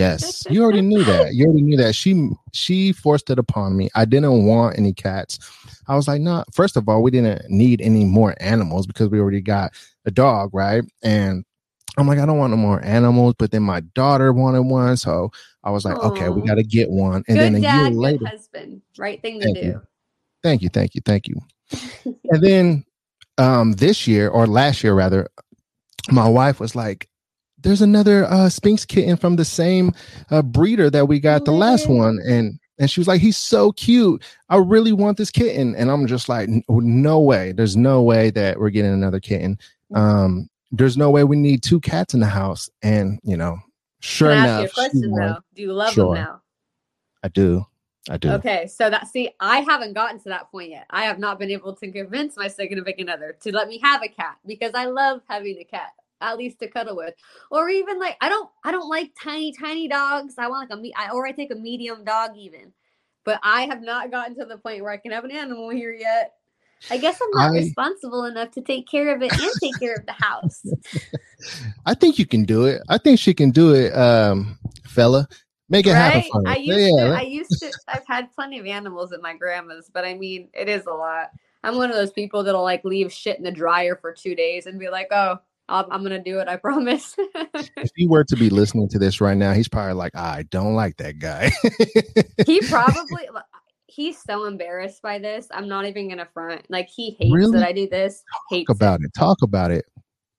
Yes, you already knew that. You already knew that. She she forced it upon me. I didn't want any cats. I was like, no. First of all, we didn't need any more animals because we already got a dog, right? And I'm like, I don't want no more animals. But then my daughter wanted one, so I was like, okay, we got to get one. And good then a dad, year later, husband. Right thing to do. you. thank you, thank you, thank you. and then um this year or last year rather, my wife was like, "There's another uh Sphynx kitten from the same uh, breeder that we got the last one," and and she was like, "He's so cute. I really want this kitten." And I'm just like, "No way. There's no way that we're getting another kitten. Um, there's no way we need two cats in the house." And you know, sure enough, ask you a question though? Do you love Sure. them now? I do, I do. Okay, so that see, I haven't gotten to that point yet. I have not been able to convince my significant other to let me have a cat because I love having a cat, at least to cuddle with, or even like I don't, I don't like tiny, tiny dogs. I want like a me, I, or I take a medium dog even, but I have not gotten to the point where I can have an animal here yet. I guess I'm not I- responsible enough to take care of it and take care of the house. I think you can do it. I think she can do it, um, fella. Make it happen right? for. I used yeah, to. let- I used to. I've had plenty of animals at my grandma's, but I mean, it is a lot. I'm one of those people that'll like leave shit in the dryer for two days and be like, "Oh, I'll, I'm gonna do it. I promise." if he were to be listening to this right now, he's probably like, I don't like that guy. he probably. He's so embarrassed by this. I'm not even gonna front. Like he hates Really? that I do this. Hates Talk about it. Talk about it.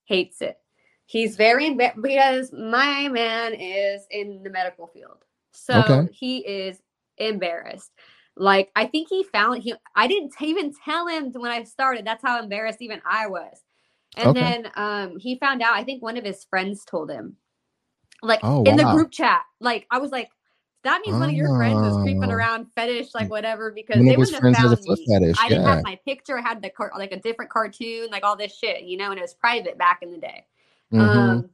hates it. He's very embarrassed because my man is in the medical field. So Okay. he is embarrassed. Like I think he found he I didn't even tell him when I started. That's how embarrassed even I was. And Okay. then um he found out I think one of his friends told him. Like Oh, in the group chat. Like I was like that means one of your friends is creeping Oh. around fetish like whatever because One they wouldn't have friends has a found me. fetish. I didn't have my picture. I had the car- like a different cartoon, like all this shit, you know, and it was private back in the day. Mhm. Um,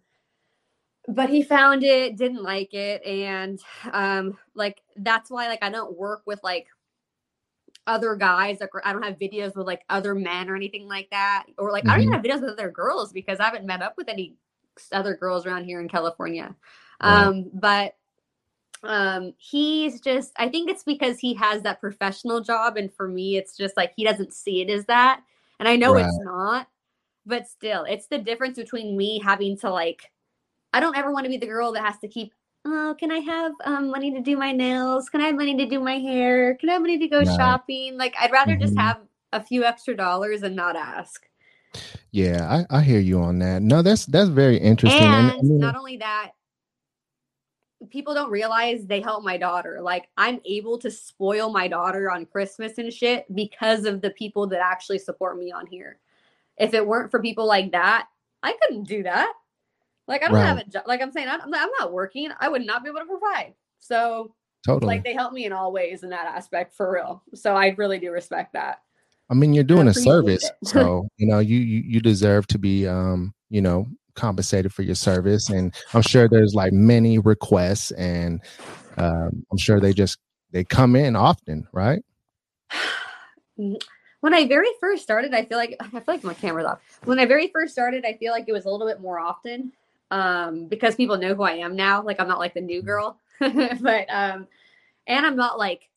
but he found it, didn't like it, and um, like that's why like I don't work with like other guys. Like I don't have videos with like other men or anything like that, or like I don't even have videos with other girls because I haven't met up with any other girls around here in California. Right. Um, but um he's just i think it's because he has that professional job and for me it's just like he doesn't see it as that and i know it's not but still it's the difference between me having to like i don't ever want to be the girl that has to keep oh can i have um money to do my nails can i have money to do my hair can i have money to go Right. shopping like i'd rather just Mhm. have a few extra dollars and not ask Yeah, I, I hear you on that. No, that's that's very interesting. and I mean, not only that people don't realize they help my daughter like i'm able to spoil my daughter on christmas and shit because of the people that actually support me on here if it weren't for people like that i couldn't do that like i don't have a job like i'm saying I'm, I'm not working i would not be able to provide so totally. like they help me in all ways in that aspect for real so i really do respect that I mean, you're doing a service, so you know you, you you deserve to be um you know compensated for your service, and I'm sure there's like many requests, and um, I'm sure they just they come in often, right? when I very first started, I feel like I feel like my camera's off. When I very first started, I feel like it was a little bit more often um, because people know who I am now. Like I'm not like the new Mm-hmm. girl, but um, and I'm not like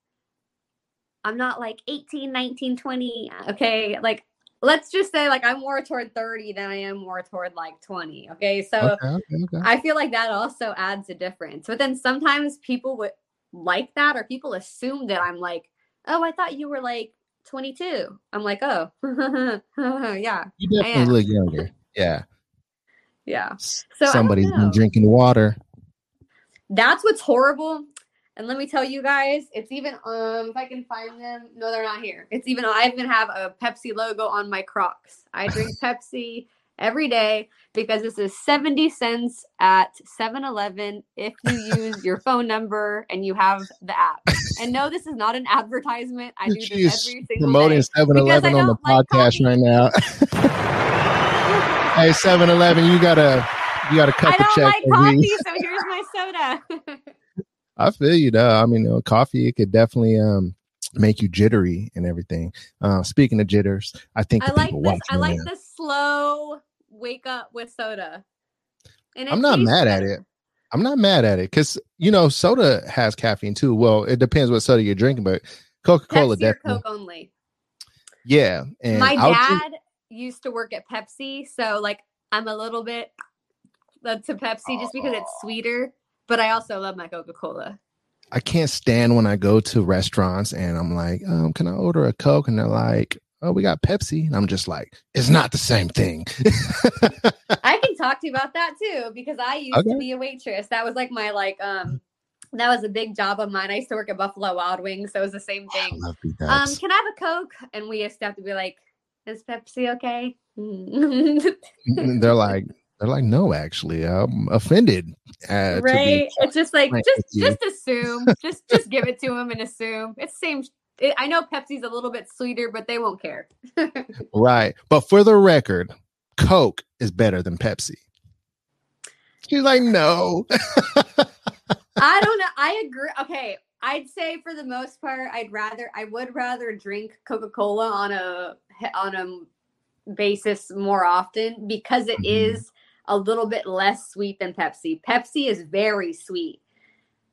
I'm not like 18, 19, 20. Okay, like let's just say like I'm more toward 30 than I am more toward like 20. Okay, so Okay, okay, okay. I feel like that also adds a difference. But then sometimes people would like that, or people assume that I'm like, oh, I thought you were like 22. I'm like, oh, yeah, You definitely look younger. Yeah. Yeah. So, Somebody's been drinking water. That's what's horrible. And let me tell you guys, it's even um if I can find them. No, they're not here. It's even I even have a Pepsi logo on my Crocs. I drink Pepsi every day because this is 70 cents at 7-Eleven if you use your phone number and you have the app. And no, this is not an advertisement. I do this every single promoting day. 7 Eleven on the like podcast coffee. right now. hey, 7 Eleven, you gotta you gotta cut I the don't check. like coffee, so here's my soda. I feel you though. I mean, you know, coffee it could definitely um make you jittery and everything. Uh, speaking of jitters, I think I like this. I like the slow wake up with soda. And I'm not mad at it. I'm not mad at it because you know soda has caffeine too. Well, it depends what soda you're drinking, but Coca Cola definitely. Coke only. Yeah, and My I'll drink- dad used to work at Pepsi, so like I'm a little bit to Pepsi just because it's sweeter. But I also love my Coca Cola. I can't stand when I go to restaurants and I'm like, um, can I order a Coke? And they're like, oh, we got Pepsi. And I'm just like, it's not the same thing. I can talk to you about that too because I used Okay. to be a waitress. That was like my like um that was a big job of mine. I used to work at Buffalo Wild Wings, so it was the same thing. Um, can I have a Coke? And we used to have to be like, is Pepsi okay? Mm. They're like, they're like, no, actually, I'm offended. Uh, right? It's just like just just assume, just just give it to them and assume. It's same. It, I know Pepsi's a little bit sweeter, but they won't care. right. But for the record, Coke is better than Pepsi. She's like, no. I don't know. I agree. Okay, I'd say for the most part, I'd rather I would rather drink Coca Cola on a on a basis more often because it Mhm. is a little bit less sweet than Pepsi. Pepsi is very sweet.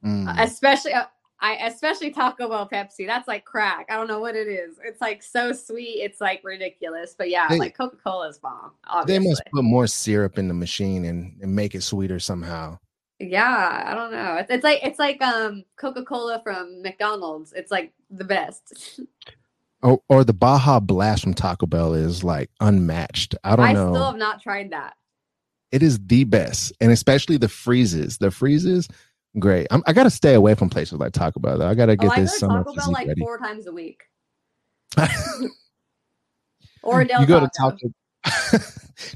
Mm. especially uh, I especially Taco Bell Pepsi. That's like crack. I don't know what it is. It's like so sweet. It's like ridiculous. But yeah, They- like Coca Cola is bomb. they must put more syrup in the machine and, and make it sweeter somehow. Yeah, I don't know. It's, it's like it's like um Coca Cola from McDonald's. It's like the best. Or, or the Baja Blast from Taco Bell is like unmatched. I don't I know. I still have not tried that. it is the best, and especially the freezes. The freezes, great. I'm, I got to stay away from places like Taco Bell. Though. I got to Oh, get I go this summer Taco Bell like ready. four times a week. Or Del you go to Taco.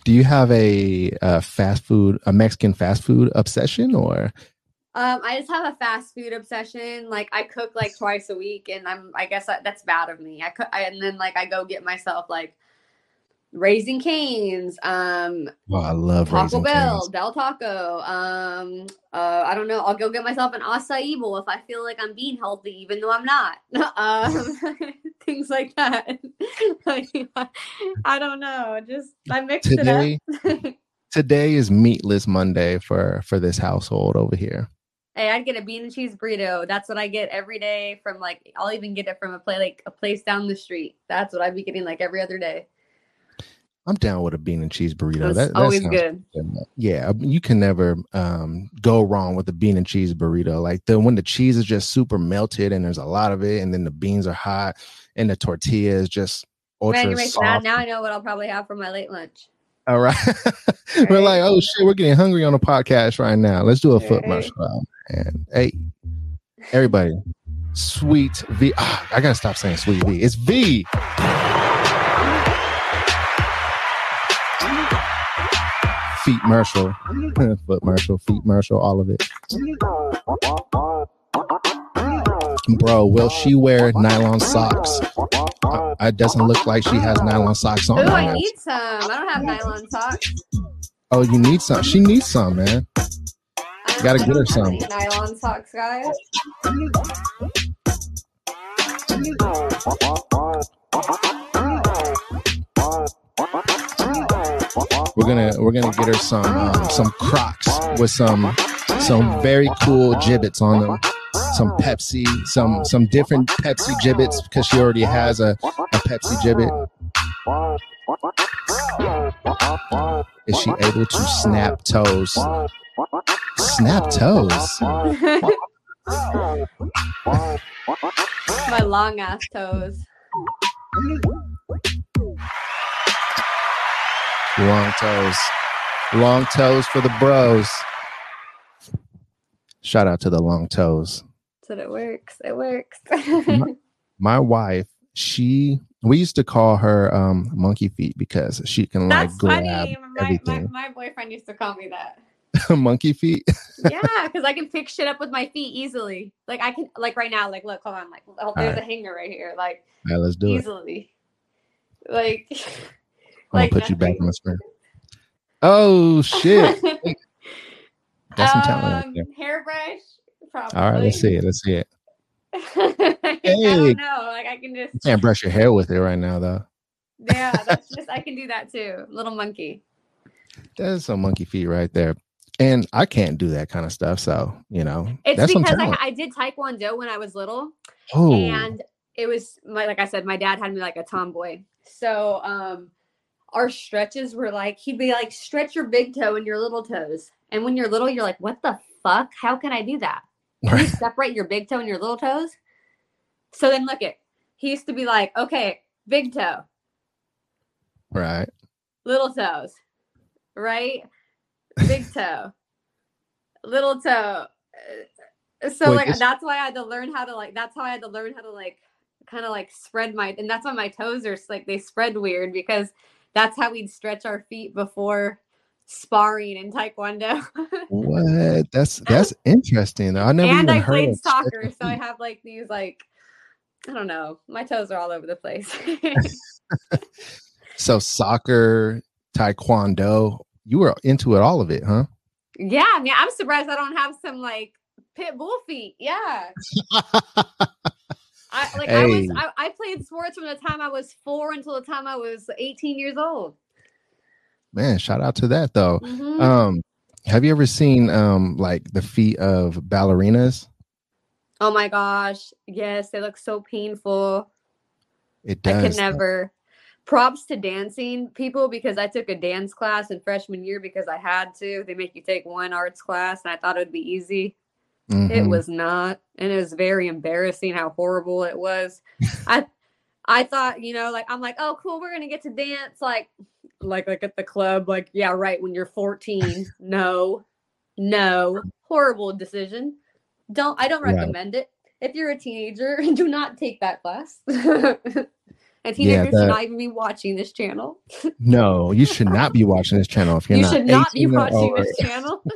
Do you have a uh, fast food, a Mexican fast food obsession, or Um, I just have a fast food obsession. Like I cook like twice a week, and I'm I guess I, that's bad of me. I cook, I, and then like I go get myself like Raising Cane's, um, well, I love Taco Raising Bell, Cane's. Del Taco. Um, uh, I don't know. I'll go get myself an acai bowl if I feel like I'm being healthy, even though I'm not. um, things like that. like, I don't know. Just I mix Today, it up. today is meatless Monday for for this household over here. Hey, I'd get a bean and cheese burrito. That's what I get every day from like I'll even get it from a play like a place down the street. That's what I'd be getting like every other day. I'm down with a bean and cheese burrito. That's That, that always sounds good. Yeah, you can never um, go wrong with a bean and cheese burrito. Like the when the cheese is just super melted and there's a lot of it, and then the beans are hot, and the tortilla is just ultra Man, soft. that now I know what I'll probably have for my late lunch. All right, we're Right. like, oh shit, we're getting hungry on the podcast right now. Let's do a foot Right. marshmallow. And hey, everybody, sweet V. Ah, I gotta stop saying sweet V. It's V. Feet Marshall, foot Marshall, feet Marshall, all of it. Bro, will she wear nylon socks? Uh, it doesn't look like she has nylon socks on. Ooh, I need some. I don't have nylon socks. Oh, you need some. She needs some, man. I Gotta get her don't have any some. nylon socks, guys. We're gonna we're gonna get her some um, some Crocs with some some very cool Jibbitz on them. Some Pepsi, some some different Pepsi Jibbitz because she already has a, a Pepsi Jibbit. Is she able to snap toes? Snap toes. My long ass toes. Long toes. Long toes for the bros. Shout out to the long toes. So it works. It works. my, my wife, she we used to call her um monkey feet because she can like grab funny. My, my, everything. my boyfriend used to call me that. monkey feet. yeah, because I can pick shit up with my feet easily. Like I can, like right now, like look, hold on, like oh, there's Alright. a hanger right here, like All right, let's do it. easily. Like, I'm gonna like put you back on the screen. Oh shit. That's some talent right um, there. hairbrush. Probably. All right, let's see it. Let's see it. I don't know. Like I can just You can't brush your hair with it right now though. yeah, that's just I can do that too. Little monkey. That's some monkey feet right there. And I can't do that kind of stuff. So, you know, It's because I. I did taekwondo when I was little, oh, and it was my like I said, my dad had me like a tomboy. So um our stretches were like he'd be like stretch your big toe and your little toes. And when you're little, you're like, what the fuck? How can I do that? Can you separate your big toe and your little toes? So then look at he used to be like, okay, big toe, right. little toes, right? Big toe, little toe. Uh, So Wait, like this- that's why I had to learn how to like that's how I had to learn how to like kind of like spread my and that's why my toes are like they spread weird because that's how we'd stretch our feet before sparring in taekwondo. What? That's that's interesting. I never and even I heard played soccer, so I have like these like I don't know, my toes are all over the place. So soccer, taekwondo, you were into it all of it, huh? yeah, I mean, I'm surprised I don't have some like pit bull feet. Yeah. I like I was I, I played sports from the time I was four until the time I was 18 years old. Man, shout out to that though. Mhm. Um, have you ever seen um like the feet of ballerinas? oh my gosh. Yes, they look so painful. It does. I could never. Props to dancing people because I took a dance class in freshman year because I had to. They make you take one arts class and I thought it would be easy. It Mhm. was not, and it was very embarrassing how horrible it was. I I thought, you know, like I'm like, oh cool, we're gonna get to dance like like like at the club, like, yeah, right, when you're 14. no, no, horrible decision. Don't I don't Right. recommend it. If you're a teenager, do not take that class. and teenagers that- should not even be watching this channel. No, you should not be watching this channel if you're you not. should not be watching this channel.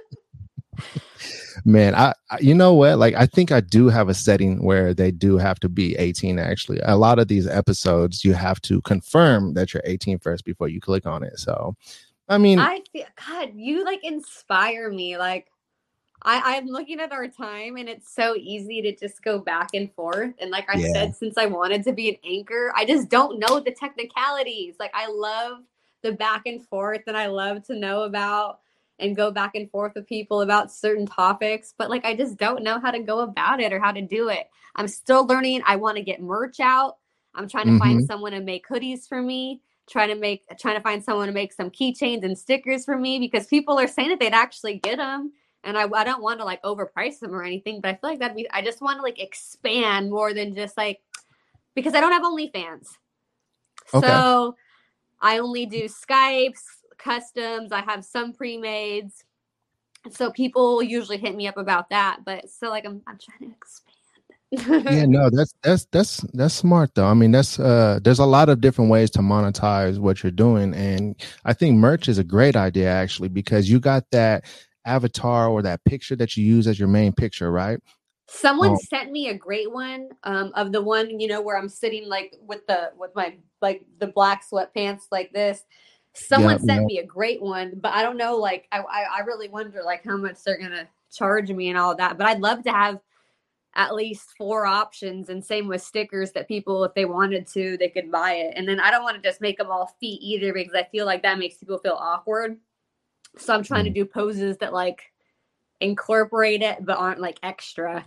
Man, I, I you know what? Like I think I do have a setting where they do have to be 18 actually. A lot of these episodes you have to confirm that you're 18 first before you click on it. So, I mean, I feel God, you like inspire me. Like I, I'm looking at our time and it's so easy to just go back and forth. And like I Yeah. said, since I wanted to be an anchor, I just don't know the technicalities. Like I love the back and forth and I love to know about and go back and forth with people about certain topics, but like I just don't know how to go about it or how to do it. I'm still learning. I want to get merch out. I'm trying to find mm-hmm. someone to make hoodies for me trying to make trying to find someone to make some keychains and stickers for me because people are saying that they'd actually get them and I, I don't want to like overprice them or anything but i feel like that'd be i just want to like expand more than just like because i don't have onlyfans Okay. so i only do skypes customs i have some pre-mades so people usually hit me up about that but so like i'm, I'm trying to expand yeah, no, that's that's that's that's smart though. I mean, that's uh there's a lot of different ways to monetize what you're doing and I think merch is a great idea actually because you got that avatar or that picture that you use as your main picture, right? Someone Oh. sent me a great one um, of the one you know where I'm sitting like with the with my like the black sweatpants like this. Someone Yep, sent yep. me a great one, but I don't know. Like I, I I really wonder like how much they're gonna charge me and all that. But I'd love to have at least four options and same with stickers that people if they wanted to they could buy it and then i don't want to just make them all feet either because i feel like that makes people feel awkward so i'm trying mm. to do poses that like incorporate it but aren't like extra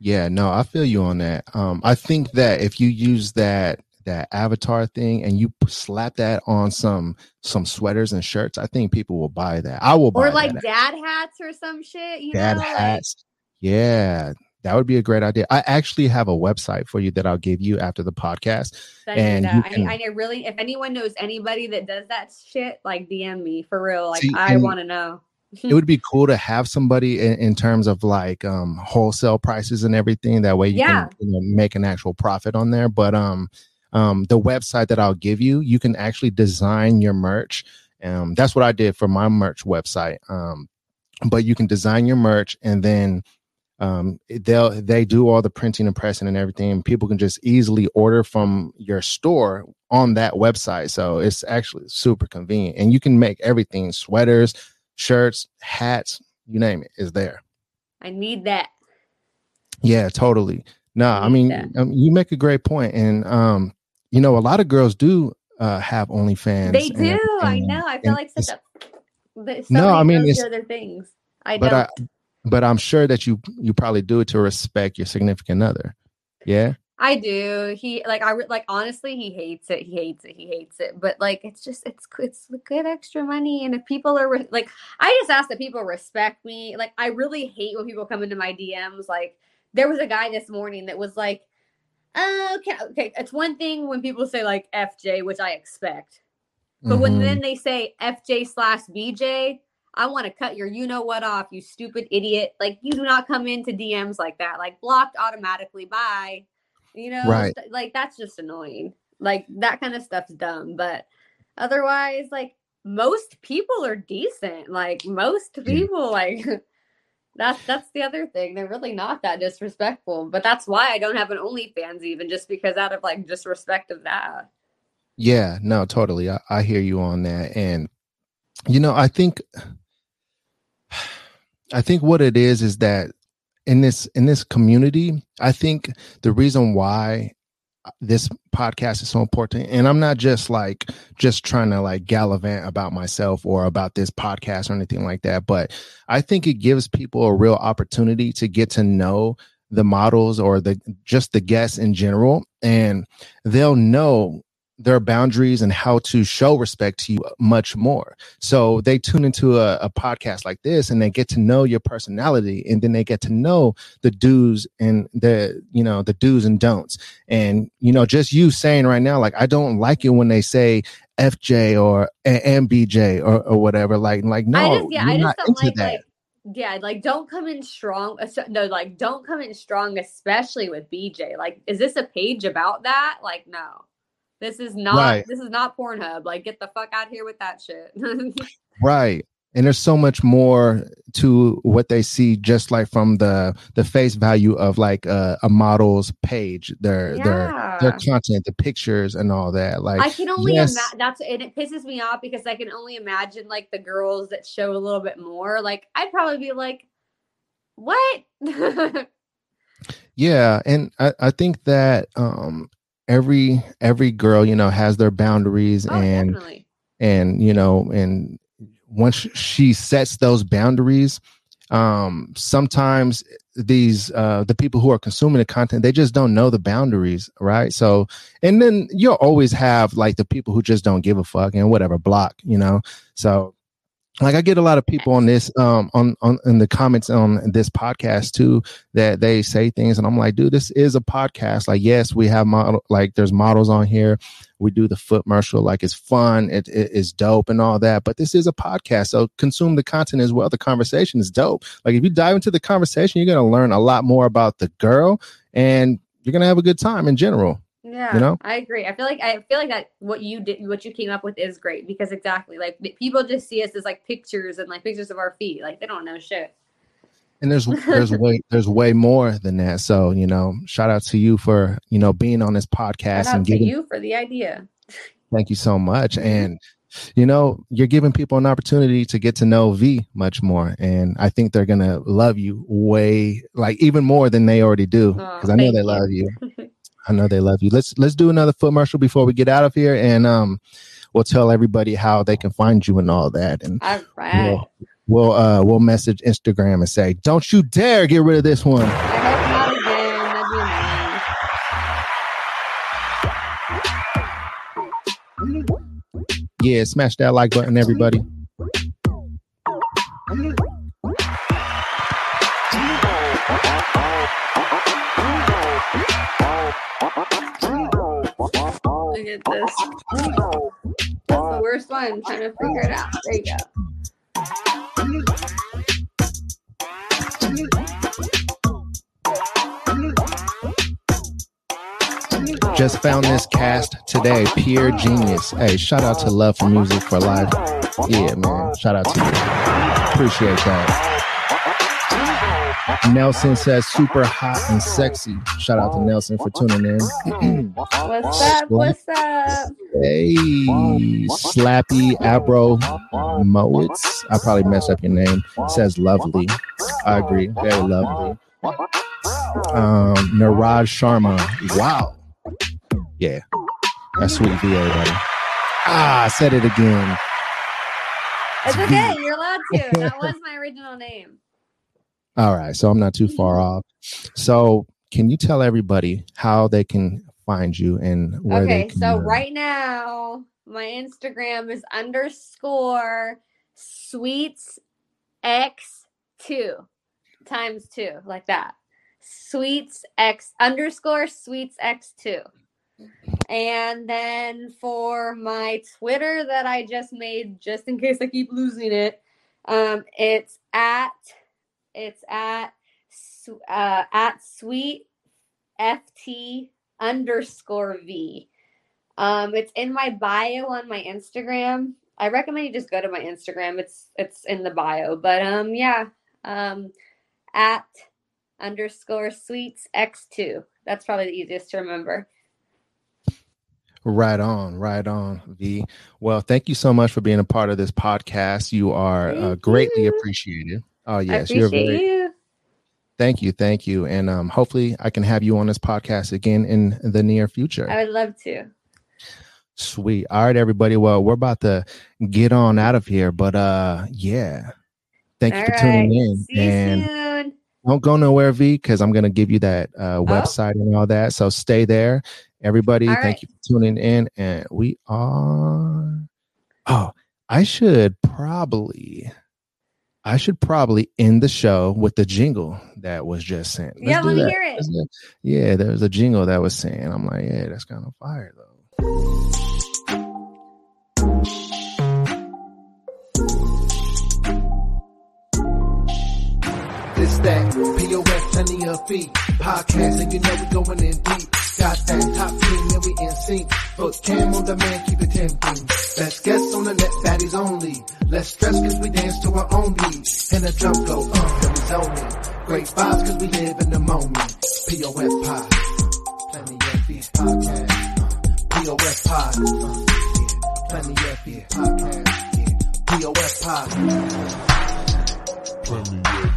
yeah no i feel you on that um i think that if you use that that avatar thing and you slap that on some some sweaters and shirts i think people will buy that i will buy or like dad hats or some shit you dad know hats like, yeah that would be a great idea. I actually have a website for you that I'll give you after the podcast. and can, I, I, really, if anyone knows anybody that does that shit, like DM me for real. Like see, I want to know. it would be cool to have somebody in, in, terms of like um wholesale prices and everything. That way you yeah. can you know, make an actual profit on there. But um um the website that I'll give you, you can actually design your merch. Um that's what I did for my merch website. Um but you can design your merch and then um, they'll they do all the printing and pressing and everything. People can just easily order from your store on that website. So it's actually super convenient. And you can make everything sweaters shirts hats you name it is there. I need that. Yeah totally. No I mean um, you make a great point. And um you know a lot of girls do uh have onlyfans they do and, and, i know i feel like such a so no i mean it's other things i don't I, but I'm sure that you you probably do it to respect your significant other. Yeah. I do. He like I like honestly he hates it. He hates it. He hates it. But like it's just it's it's good extra money and if people are re- like I just ask that people respect me. Like I really hate when people come into my DMs like there was a guy this morning that was like uh, okay okay it's one thing when people say like FJ which I expect. But mm-hmm. when then they say FJ slash BJ, I want to cut your you know what off, you stupid idiot. Like you do not come into DMs like that. Like blocked automatically by you know, right. like that's just annoying. Like that kind of stuff's dumb, but otherwise like most people are decent. Like most people like that's that's the other thing. They're really not that disrespectful. But that's why I don't have an OnlyFans even just because out of like disrespect of that. Yeah, no, totally. I, I hear you on that. And you know, I think I think what it is is that in this in this community, I think the reason why this podcast is so important and i'm not just like just trying to like gallivant about myself or about this podcast or anything like that but i think it gives people a real opportunity to get to know the models or the just the guests in general and they'll know their boundaries and how to show respect to you much more. So they tune into a, a, podcast like this and they get to know your personality and then they get to know the do's and the, you know, the do's and don'ts. And, you know, just you saying right now, like, I don't like it when they say FJ or MBJ or, or whatever. Like, like, no, I just, yeah, I just don't like, that. like, yeah, like don't come in strong. Uh, no, like don't come in strong, especially with BJ. Like, is this a page about that? Like, no. This is not right. this is not Pornhub. Like get the fuck out here with that shit. right. And there's so much more to what they see just like from the the face value of like uh, a model's page, their yeah. their their content, the pictures and all that. Like I can only yes. imagine that's and it pisses me off because I can only imagine like the girls that show a little bit more. Like I'd probably be like, what? yeah, and I, I think that um every every girl you know has their boundaries oh, and definitely. and you know and once she sets those boundaries um sometimes these uh the people who are consuming the content they just don't know the boundaries right so and then you'll always have like the people who just don't give a fuck and whatever block you know so like I get a lot of people on this um on on in the comments on this podcast too that they say things and I'm like dude this is a podcast. Like yes we have model like there's models on here. We do the foot commercial like it's fun it, it is dope and all that but this is a podcast so consume the content as well. The conversation is dope. Like if you dive into the conversation you're going to learn a lot more about the girl and you're going to have a good time in general yeah, you know, I agree. I feel like I feel like that what you did, what you came up with, is great because exactly like people just see us as like pictures and like pictures of our feet, like they don't know shit. And there's there's way there's way more than that. So you know, shout out to you for you know being on this podcast and giving you for the idea. Thank you so much. Mm-hmm. And you know, you're giving people an opportunity to get to know V much more. And I think they're going to love you way, like even more than they already do. Because oh, I know they you. love you. I know they love you. Let's, let's do another foot marshal before we get out of here. And, um, we'll tell everybody how they can find you and all that. And all right. We'll, we'll, uh, we'll message Instagram and say, don't you dare get rid of this one. Yeah, smash that like button, everybody. At this. That's the worst one. I'm trying to figure it out. There you go. Just found this cast today. Pure genius. Hey, shout out to Love for Music for Life. Yeah, man. Shout out to you. Appreciate that. Nelson says super hot and sexy. Shout out to Nelson for tuning in. what's up? What's up? Hey, Slappy Abro Mowitz. I probably messed up your name. Says lovely. I agree. Very lovely. Um, Naraj Sharma. Wow. Yeah. That's sweet V, everybody. Ah, I said it again. It's okay. You're allowed to. That was my original name. All right. So I'm not too far mm-hmm. off. So can you tell everybody how they can find you and where okay, they can so right now my Instagram is underscore sweets x two times two like that. Sweets x underscore sweets x two. And then for my Twitter that I just made, just in case I keep losing it, um, it's at it's at uh, at sweet ft underscore v. Um, it's in my bio on my Instagram. I recommend you just go to my Instagram. It's it's in the bio. But um, yeah, um, at underscore sweets x two. That's probably the easiest to remember. Right on, right on, V. Well, thank you so much for being a part of this podcast. You are uh, greatly appreciated. Oh yes, you're very. You. Thank you, thank you, and um, hopefully I can have you on this podcast again in the near future. I would love to. Sweet. All right, everybody. Well, we're about to get on out of here, but uh, yeah. Thank All you for right. tuning in. See and soon. don't go nowhere, V, because I'm gonna give you that uh, oh. website and all that. So stay there Everybody, All thank right. you for tuning in. And we are. Oh, I should probably. I should probably end the show with the jingle that was just sent. Let's yeah, let me that. hear it. Yeah, there was a jingle that was saying. I'm like, yeah, that's kind of fire though. It's that POF, plenty of feet. Podcast, and you know we're going in deep. Got that top team and we in sync. Put cam on the man, keep it tempting. Best guests on the net, baddies only. Less stress cause we dance to our own beat. And the drum go, uh, then we zoning. Great vibes cause we live in the moment. POF pod. Plenty of feet podcast. POF pod. Plenty of feet podcast. POF pod. Plenty of.